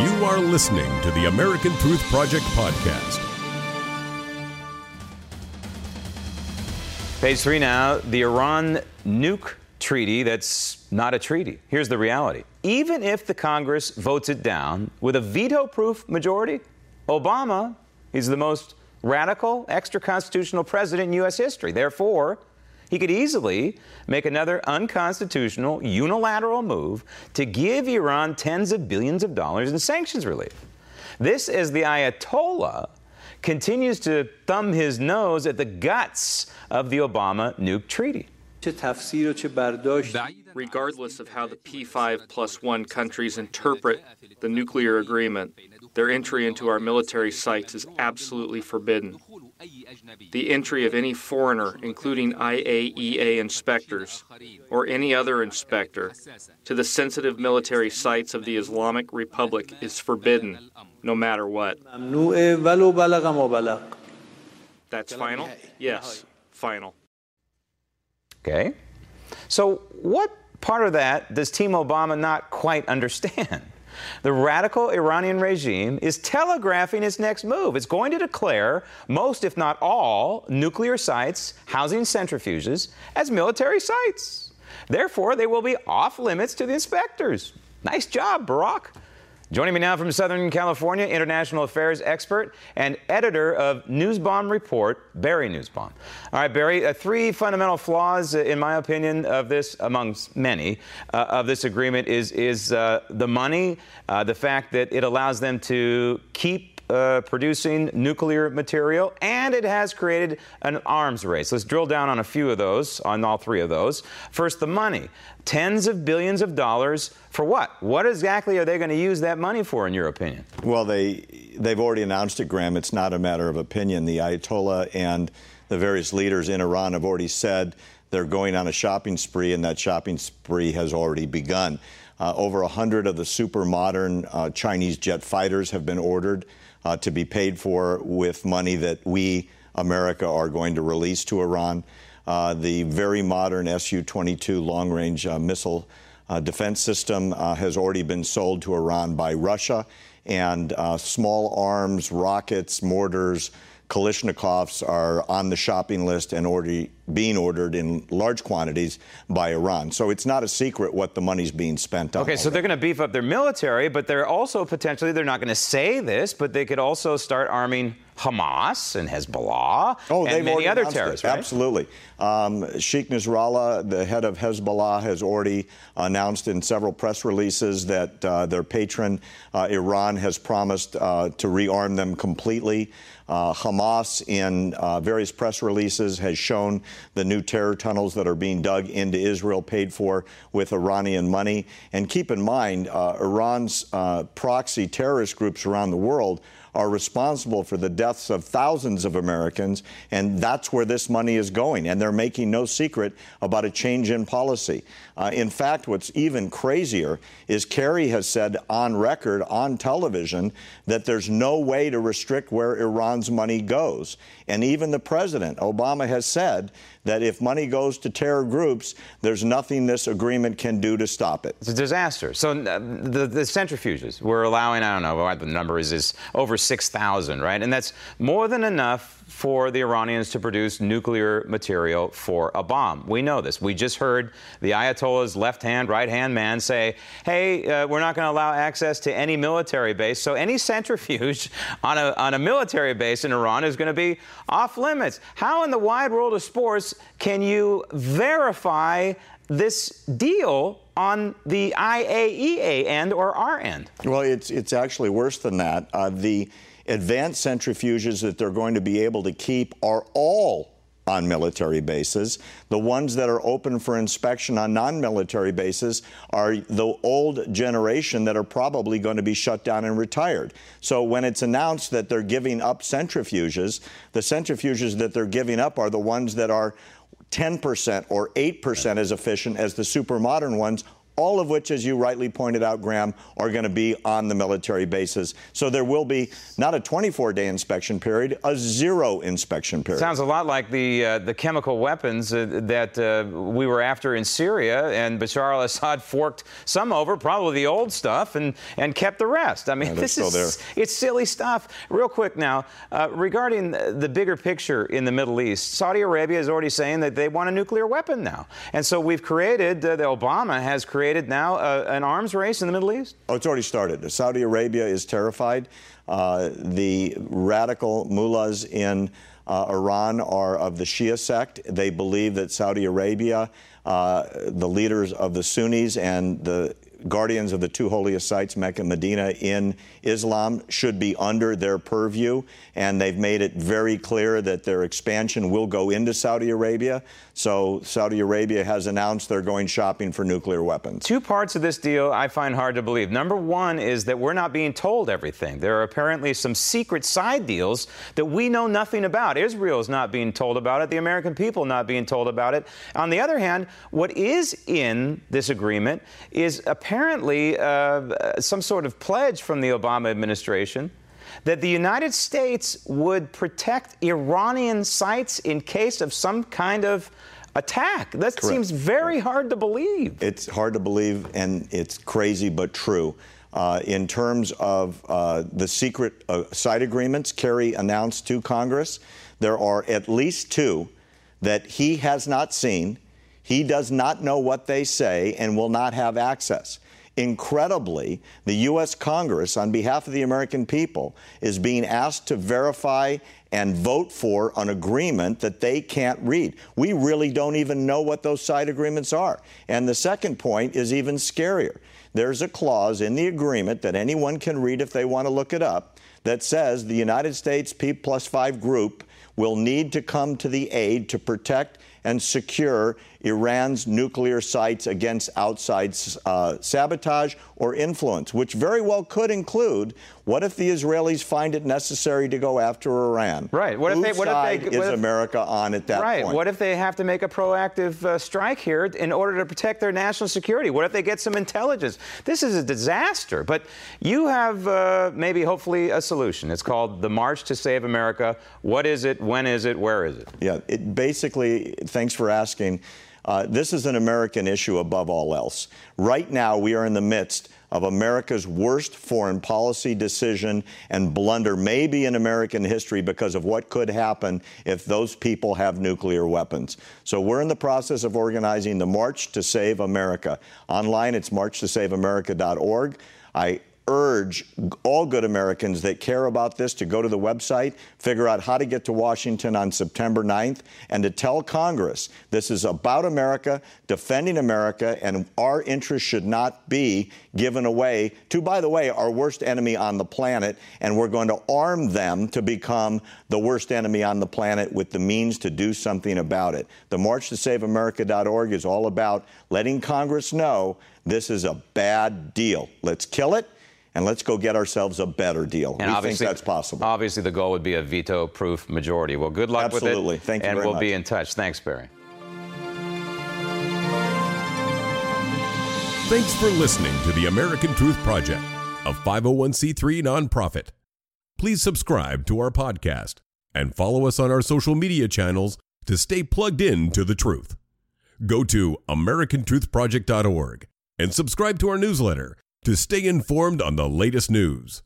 You are listening to the American Truth Project podcast. Page three now the Iran nuke treaty that's not a treaty. Here's the reality even if the Congress votes it down with a veto proof majority, Obama is the most radical extra constitutional president in U.S. history. Therefore, he could easily make another unconstitutional unilateral move to give Iran tens of billions of dollars in sanctions relief. This is the Ayatollah continues to thumb his nose at the guts of the Obama nuke treaty. Regardless of how the P5 plus one countries interpret the nuclear agreement, their entry into our military sites is absolutely forbidden. The entry of any foreigner, including IAEA inspectors or any other inspector, to the sensitive military sites of the Islamic Republic is forbidden, no matter what. That's final? Yes, final. Okay. So, what part of that does Team Obama not quite understand? The radical Iranian regime is telegraphing its next move. It's going to declare most, if not all, nuclear sites housing centrifuges as military sites. Therefore, they will be off limits to the inspectors. Nice job, Barack. Joining me now from Southern California, international affairs expert and editor of Newsbomb Report, Barry Nussbaum. All right, Barry, uh, three fundamental flaws, uh, in my opinion, of this, amongst many, uh, of this agreement is, is uh, the money, uh, the fact that it allows them to keep uh, producing nuclear material, and it has created an arms race. Let's drill down on a few of those, on all three of those. First, the money. Tens of billions of dollars for what? What exactly are they going to use that money for, in your opinion? Well, they, they've already announced it, Graham. It's not a matter of opinion. The Ayatollah and the various leaders in Iran have already said they're going on a shopping spree, and that shopping spree has already begun. Uh, over 100 of the super modern uh, Chinese jet fighters have been ordered uh, to be paid for with money that we, America, are going to release to Iran. Uh, the very modern Su 22 long range uh, missile uh, defense system uh, has already been sold to Iran by Russia, and uh, small arms, rockets, mortars, Kalashnikovs are on the shopping list and already being ordered in large quantities by Iran. So it's not a secret what the money's being spent on. Okay, so they're going to beef up their military, but they're also potentially, they're not going to say this, but they could also start arming Hamas and Hezbollah oh, and many other terrorists, right? Absolutely. Um, Sheikh Nasrallah, the head of Hezbollah, has already announced in several press releases that uh, their patron, uh, Iran, has promised uh, to rearm them completely. Uh, Hamas, in uh, various press releases, has shown the new terror tunnels that are being dug into Israel, paid for with Iranian money. And keep in mind, uh, Iran's proxy terrorist groups around the world are responsible for the deaths of thousands of Americans, and that's where this money is going. And they're making no secret about a change in policy. Uh, in fact, what's even crazier is Kerry has said on record, on television, that there's no way to restrict where Iran's money goes. And even the president, Obama, has said that if money goes to terror groups, there's nothing this agreement can do to stop it. It's a disaster. So uh, the, the centrifuges, we're allowing, I don't know what the number is, is over 6,000, right? And that's more than enough for the Iranians to produce nuclear material for a bomb. We know this. We just heard the Ayatollah's left hand, right hand man say, hey, uh, we're not going to allow access to any military base. So any centrifuge on a, on a military base in Iran is going to be off limits. How in the wide world of can you verify this deal on the IAEA end or our end? Well, it's, it's actually worse than that. Uh, the advanced centrifuges that they're going to be able to keep are all on military bases. The ones that are open for inspection on non military bases are the old generation that are probably going to be shut down and retired. So when it's announced that they're giving up centrifuges, the centrifuges that they're giving up are the ones that are 10% or 8% as efficient as the super modern ones all of which, as you rightly pointed out, Graham, are going to be on the military bases. So there will be not a 24 day inspection period, a zero inspection period. Sounds a lot like the, uh, the chemical weapons uh, that uh, we were after in Syria, and Bashar al Assad forked some over, probably the old stuff, and, and kept the rest. I mean, Yeah, this is still it's silly stuff. Real quick now, uh, regarding the bigger picture in the Middle East, Saudi Arabia is already saying that they want a nuclear weapon now. And so we've created, uh, the Obama has created now uh, an arms race in the Middle East. Oh, it's already started. Saudi Arabia is terrified. Uh, the radical mullahs in uh, Iran are of the Shia sect. They believe that Saudi Arabia, uh, the leaders of the Sunnis and the guardians of the two holiest sites, Mecca and Medina, in Islam, should be under their purview. And they've made it very clear that their expansion will go into Saudi Arabia. So Saudi Arabia has announced they're going shopping for nuclear weapons. Two parts of this deal I find hard to believe. Number one is that we're not being told everything. There are apparently some secret side deals that we know nothing about. Israel is not being told about it, the American people not being told about it. On the other hand, what is in this agreement is apparently uh, some sort of pledge from the Obama administration that the United States would protect Iranian sites in case of some kind of attack. That Correct. seems very hard to believe. It's hard to believe, and it's crazy but true. Uh, in terms of uh, the secret uh, side agreements Kerry announced to Congress, there are at least two that he has not seen. He does not know what they say and will not have access. Incredibly, the U.S. Congress, on behalf of the American people, is being asked to verify and vote for an agreement that they can't read. We really don't even know what those side agreements are. And the second point is even scarier. There's a clause in the agreement that anyone can read if they want to look it up that says the United States P plus five group will need to come to the aid to protect and secure Iran's nuclear sites against outside uh, sabotage or influence, which very well could include what if the Israelis find it necessary to go after Iran? Right. What if they- what if side they- what is if- America on at that right. point? Right. What if they have to make a proactive uh, strike here in order to protect their national security? What if they get some intelligence? This is a disaster. But you have uh, maybe, hopefully, a solution. It's called the March to Save America. What is it? When is it? Where is it? Yeah, it basically, thanks for asking. Uh, this is an American issue above all else. Right now, we are in the midst of America's worst foreign policy decision and blunder, maybe in American history, because of what could happen if those people have nuclear weapons. So we're in the process of organizing the March to Save America. Online, it's marchtosaveamerica.org. I urge all good Americans that care about this to go to the website, figure out how to get to Washington on September 9th, and to tell Congress this is about America, defending America, and our interests should not be given away to, by the way, our worst enemy on the planet, and we're going to arm them to become the worst enemy on the planet with the means to do something about it. The March to Save America.org is all about letting Congress know this is a bad deal. Let's kill it and let's go get ourselves a better deal. And we think that's possible. Obviously, the goal would be a veto-proof majority. Well, good luck with it. Absolutely. Thank you And very we'll be in touch. Thanks, Barry. Thanks for listening to the American Truth Project, a 501c3 nonprofit. Please subscribe to our podcast and follow us on our social media channels to stay plugged in to the truth. Go to americantruthproject.org and subscribe to our newsletter to stay informed on the latest news.